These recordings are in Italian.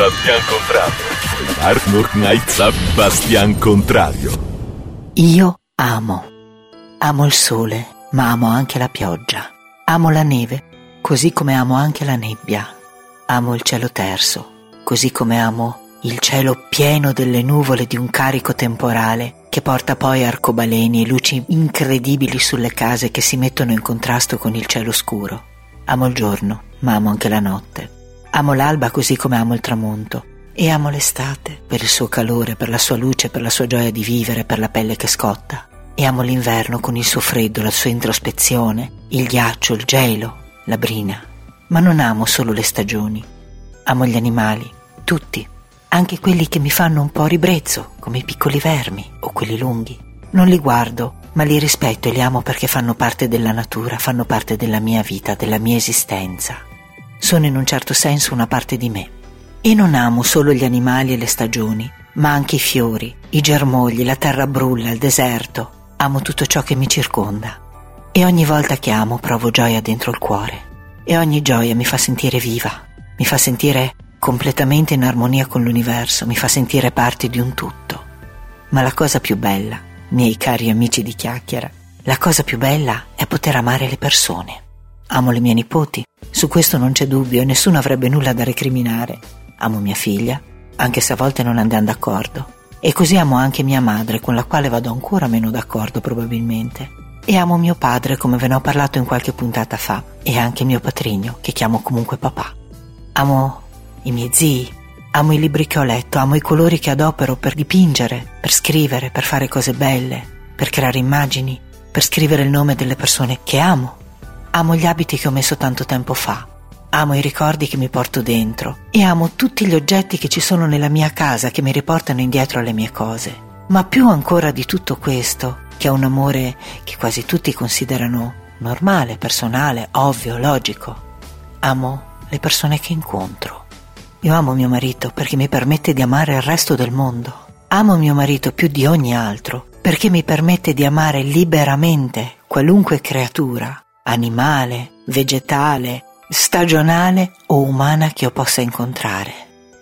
Bastian Contrario. Arnold Knight Bastian Contrario. Io amo. Amo il sole, ma amo anche la pioggia. Amo la neve, così come amo anche la nebbia. Amo il cielo terso, così come amo il cielo pieno delle nuvole di un carico temporale che porta poi arcobaleni e luci incredibili sulle case che si mettono in contrasto con il cielo scuro. Amo il giorno, ma amo anche la notte. Amo l'alba così come amo il tramonto. E amo l'estate per il suo calore, per la sua luce, per la sua gioia di vivere, per la pelle che scotta. E amo l'inverno con il suo freddo, la sua introspezione, il ghiaccio, il gelo, la brina. Ma non amo solo le stagioni. Amo gli animali, tutti, anche quelli che mi fanno un po' ribrezzo, come i piccoli vermi o quelli lunghi. Non li guardo, ma li rispetto e li amo perché fanno parte della natura, fanno parte della mia vita, della mia esistenza. Sono in un certo senso una parte di me. E non amo solo gli animali e le stagioni, ma anche i fiori, i germogli, la terra brulla, il deserto. Amo tutto ciò che mi circonda. E ogni volta che amo provo gioia dentro il cuore. E ogni gioia mi fa sentire viva, mi fa sentire completamente in armonia con l'universo, mi fa sentire parte di un tutto. Ma la cosa più bella, miei cari amici di chiacchiera, la cosa più bella è poter amare le persone. Amo le mie nipoti, su questo non c'è dubbio e nessuno avrebbe nulla da recriminare. Amo mia figlia, anche se a volte non andiamo d'accordo. E così amo anche mia madre, con la quale vado ancora meno d'accordo probabilmente. E amo mio padre, come ve ne ho parlato in qualche puntata fa, e anche mio patrigno, che chiamo comunque papà. Amo i miei zii. Amo i libri che ho letto, amo i colori che adopero per dipingere, per scrivere, per fare cose belle, per creare immagini, per scrivere il nome delle persone che amo. Amo gli abiti che ho messo tanto tempo fa. Amo i ricordi che mi porto dentro e amo tutti gli oggetti che ci sono nella mia casa che mi riportano indietro alle mie cose. Ma più ancora di tutto questo, che è un amore che quasi tutti considerano normale, personale, ovvio, logico, amo le persone che incontro. Io amo mio marito perché mi permette di amare il resto del mondo. Amo mio marito più di ogni altro perché mi permette di amare liberamente qualunque creatura, animale, vegetale, stagionale o umana che io possa incontrare.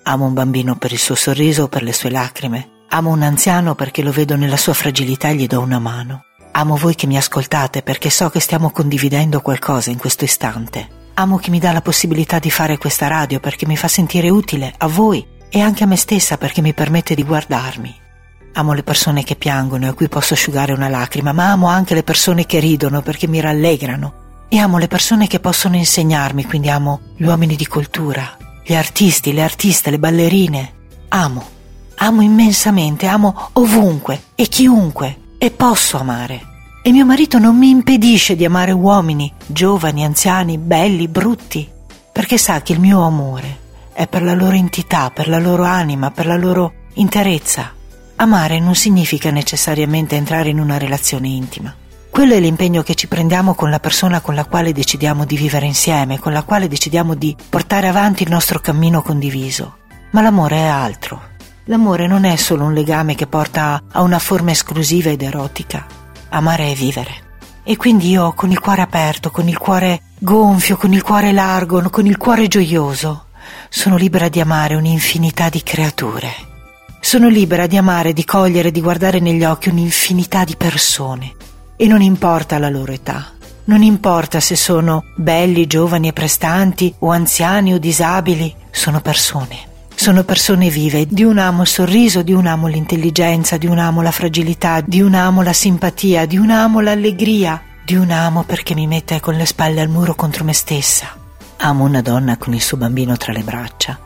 Amo un bambino per il suo sorriso o per le sue lacrime. Amo un anziano perché lo vedo nella sua fragilità e gli do una mano. Amo voi che mi ascoltate perché so che stiamo condividendo qualcosa in questo istante. Amo chi mi dà la possibilità di fare questa radio perché mi fa sentire utile a voi e anche a me stessa perché mi permette di guardarmi. Amo le persone che piangono e a cui posso asciugare una lacrima, ma amo anche le persone che ridono perché mi rallegrano. E amo le persone che possono insegnarmi, quindi amo gli uomini di cultura, gli artisti, le artiste, le ballerine. Amo, amo immensamente, amo ovunque e chiunque e posso amare. E mio marito non mi impedisce di amare uomini, giovani, anziani, belli, brutti, perché sa che il mio amore è per la loro entità, per la loro anima, per la loro interezza. Amare non significa necessariamente entrare in una relazione intima. Quello è l'impegno che ci prendiamo con la persona con la quale decidiamo di vivere insieme, con la quale decidiamo di portare avanti il nostro cammino condiviso. Ma l'amore è altro. L'amore non è solo un legame che porta a una forma esclusiva ed erotica amare e vivere. E quindi io con il cuore aperto, con il cuore gonfio, con il cuore largo, con il cuore gioioso, sono libera di amare un'infinità di creature. Sono libera di amare, di cogliere, di guardare negli occhi un'infinità di persone. E non importa la loro età. Non importa se sono belli, giovani e prestanti, o anziani o disabili, sono persone. Sono persone vive, di un amo il sorriso, di un amo l'intelligenza, di un amo la fragilità, di un amo la simpatia, di un amo l'allegria, di un amo perché mi mette con le spalle al muro contro me stessa. Amo una donna con il suo bambino tra le braccia.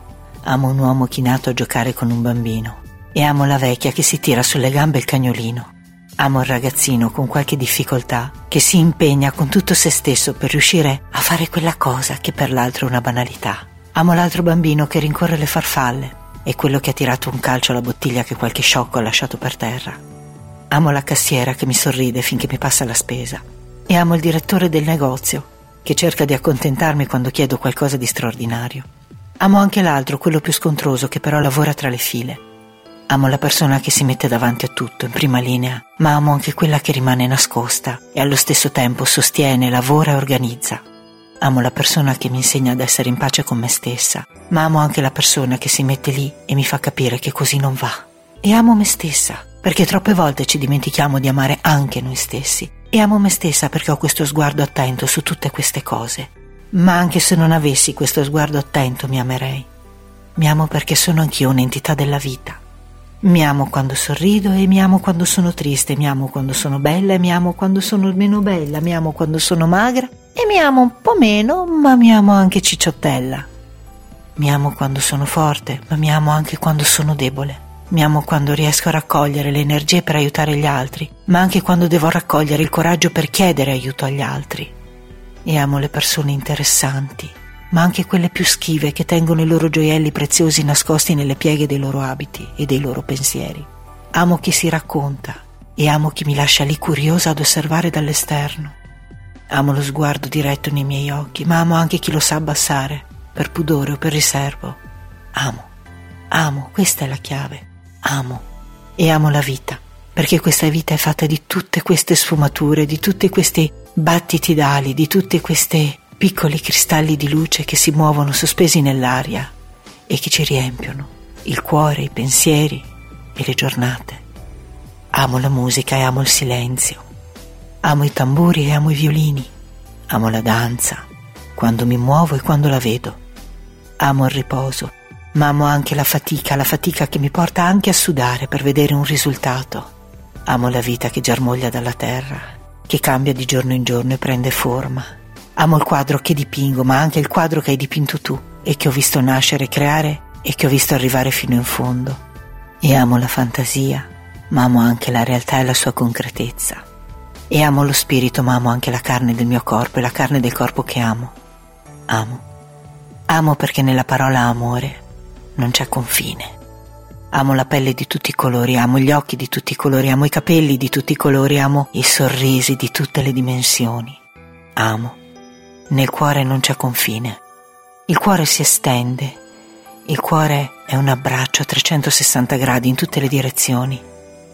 Amo un uomo chinato a giocare con un bambino. E amo la vecchia che si tira sulle gambe il cagnolino. Amo il ragazzino con qualche difficoltà che si impegna con tutto se stesso per riuscire a fare quella cosa che per l'altro è una banalità. Amo l'altro bambino che rincorre le farfalle e quello che ha tirato un calcio alla bottiglia che qualche sciocco ha lasciato per terra. Amo la cassiera che mi sorride finché mi passa la spesa. E amo il direttore del negozio che cerca di accontentarmi quando chiedo qualcosa di straordinario. Amo anche l'altro, quello più scontroso, che però lavora tra le file. Amo la persona che si mette davanti a tutto, in prima linea, ma amo anche quella che rimane nascosta e allo stesso tempo sostiene, lavora e organizza. Amo la persona che mi insegna ad essere in pace con me stessa, ma amo anche la persona che si mette lì e mi fa capire che così non va. E amo me stessa, perché troppe volte ci dimentichiamo di amare anche noi stessi. E amo me stessa perché ho questo sguardo attento su tutte queste cose. Ma anche se non avessi questo sguardo attento mi amerei. Mi amo perché sono anch'io un'entità della vita. Mi amo quando sorrido e mi amo quando sono triste, mi amo quando sono bella e mi amo quando sono meno bella, mi amo quando sono magra e mi amo un po' meno, ma mi amo anche cicciottella. Mi amo quando sono forte, ma mi amo anche quando sono debole. Mi amo quando riesco a raccogliere le energie per aiutare gli altri, ma anche quando devo raccogliere il coraggio per chiedere aiuto agli altri. E amo le persone interessanti, ma anche quelle più schive che tengono i loro gioielli preziosi nascosti nelle pieghe dei loro abiti e dei loro pensieri. Amo chi si racconta e amo chi mi lascia lì curiosa ad osservare dall'esterno. Amo lo sguardo diretto nei miei occhi, ma amo anche chi lo sa abbassare, per pudore o per riservo. Amo, amo, questa è la chiave. Amo e amo la vita, perché questa vita è fatta di tutte queste sfumature, di tutti questi battiti d'ali, di tutte queste piccoli cristalli di luce che si muovono sospesi nell'aria e che ci riempiono il cuore, i pensieri e le giornate. Amo la musica e amo il silenzio. Amo i tamburi e amo i violini. Amo la danza, quando mi muovo e quando la vedo. Amo il riposo, ma amo anche la fatica, la fatica che mi porta anche a sudare per vedere un risultato. Amo la vita che germoglia dalla terra, che cambia di giorno in giorno e prende forma Amo il quadro che dipingo, ma anche il quadro che hai dipinto tu e che ho visto nascere, creare e che ho visto arrivare fino in fondo. E amo la fantasia, ma amo anche la realtà e la sua concretezza. E amo lo spirito, ma amo anche la carne del mio corpo e la carne del corpo che amo. Amo. Amo perché nella parola amore non c'è confine. Amo la pelle di tutti i colori, amo gli occhi di tutti i colori, amo i capelli di tutti i colori, amo i sorrisi di tutte le dimensioni. Amo nel cuore non c'è confine. Il cuore si estende. Il cuore è un abbraccio a 360 gradi in tutte le direzioni.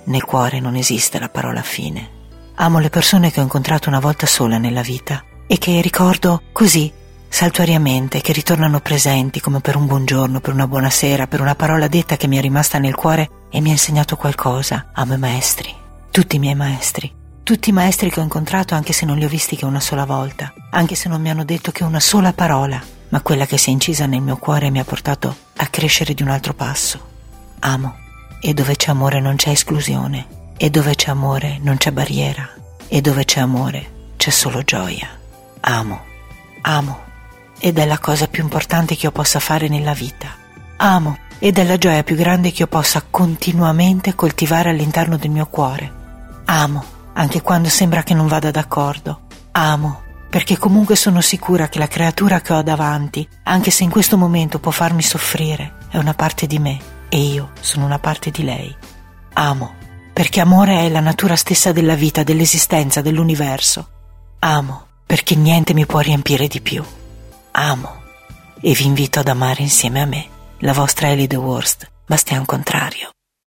Nel cuore non esiste la parola fine. Amo le persone che ho incontrato una volta sola nella vita e che ricordo così, saltuariamente, che ritornano presenti come per un buongiorno, per una buonasera, per una parola detta che mi è rimasta nel cuore e mi ha insegnato qualcosa. Amo i maestri, tutti i miei maestri, tutti i maestri che ho incontrato anche se non li ho visti che una sola volta, anche se non mi hanno detto che una sola parola, ma quella che si è incisa nel mio cuore mi ha portato a crescere di un altro passo. Amo, e dove c'è amore non c'è esclusione, e dove c'è amore non c'è barriera, e dove c'è amore c'è solo gioia. Amo, amo, ed è la cosa più importante che io possa fare nella vita. Amo, ed è la gioia più grande che io possa continuamente coltivare all'interno del mio cuore. Amo, anche quando sembra che non vada d'accordo. Amo, perché comunque sono sicura che la creatura che ho davanti, anche se in questo momento può farmi soffrire, è una parte di me e io sono una parte di lei. Amo, perché amore è la natura stessa della vita, dell'esistenza, dell'universo. Amo, perché niente mi può riempire di più. Amo, e vi invito ad amare insieme a me la vostra Ellie The Worst, Bastian Contrario.